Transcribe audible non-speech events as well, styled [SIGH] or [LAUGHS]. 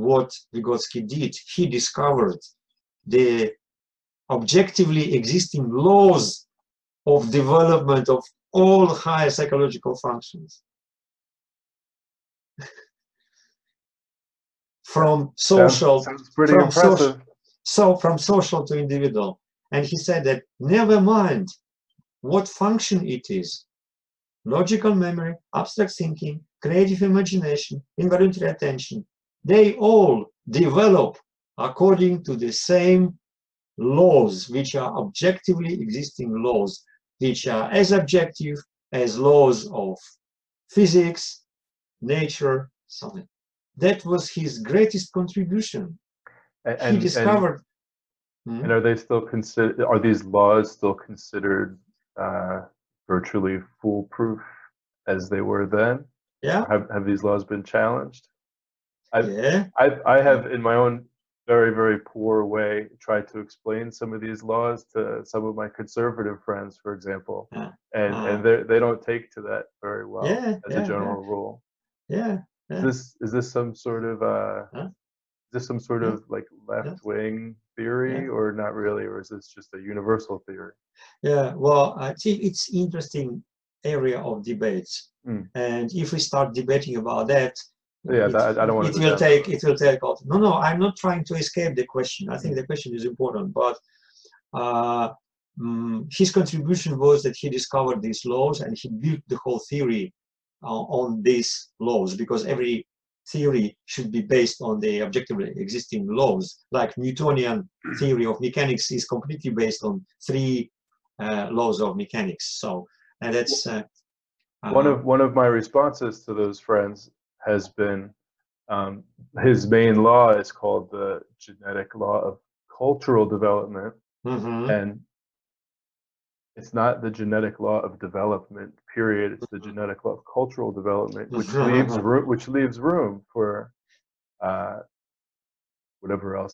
what Vygotsky did. He discovered the objectively existing laws of development of all higher psychological functions. [LAUGHS] from social from social- so from social to individual and he said that never mind what function it is logical memory abstract thinking creative imagination involuntary attention they all develop according to the same laws which are objectively existing laws which are as objective as laws of physics nature something that was his greatest contribution A- he and, and, discovered Hmm? and are they still considered? Are these laws still considered uh, virtually foolproof as they were then? yeah Have have these laws been challenged? I've- yeah I I have in my own very very poor way tried to explain some of these laws to some of my conservative friends, for example, Yeah. and Ah. and they they don't take to that very well Yeah, as yeah, a general rule. yeah Is this is this some sort of uh, Huh? is this some sort of like left wing theory or not really, or is this just a universal theory? Yeah, well, I think it's interesting area of debates, Mm. and if we start debating about that, Yeah, it, that- I don't wanna It go will that take. It will take. Out. No, no, I'm not trying to escape the question. I think the question is important, but uh, mm, his contribution was that he discovered these laws and he built the whole theory uh, on these laws because every theory should be based on the objectively existing laws. Like Newtonian theory of mechanics is completely based on three uh, laws of mechanics. So, and that's uh, one uh, of one of my responses to those friends has been um, his main law is called the genetic law of cultural development, mhm, and it's not the genetic law of development. Period. It's the genetic law of cultural development, [LAUGHS] which leaves room, which leaves room for uh, whatever else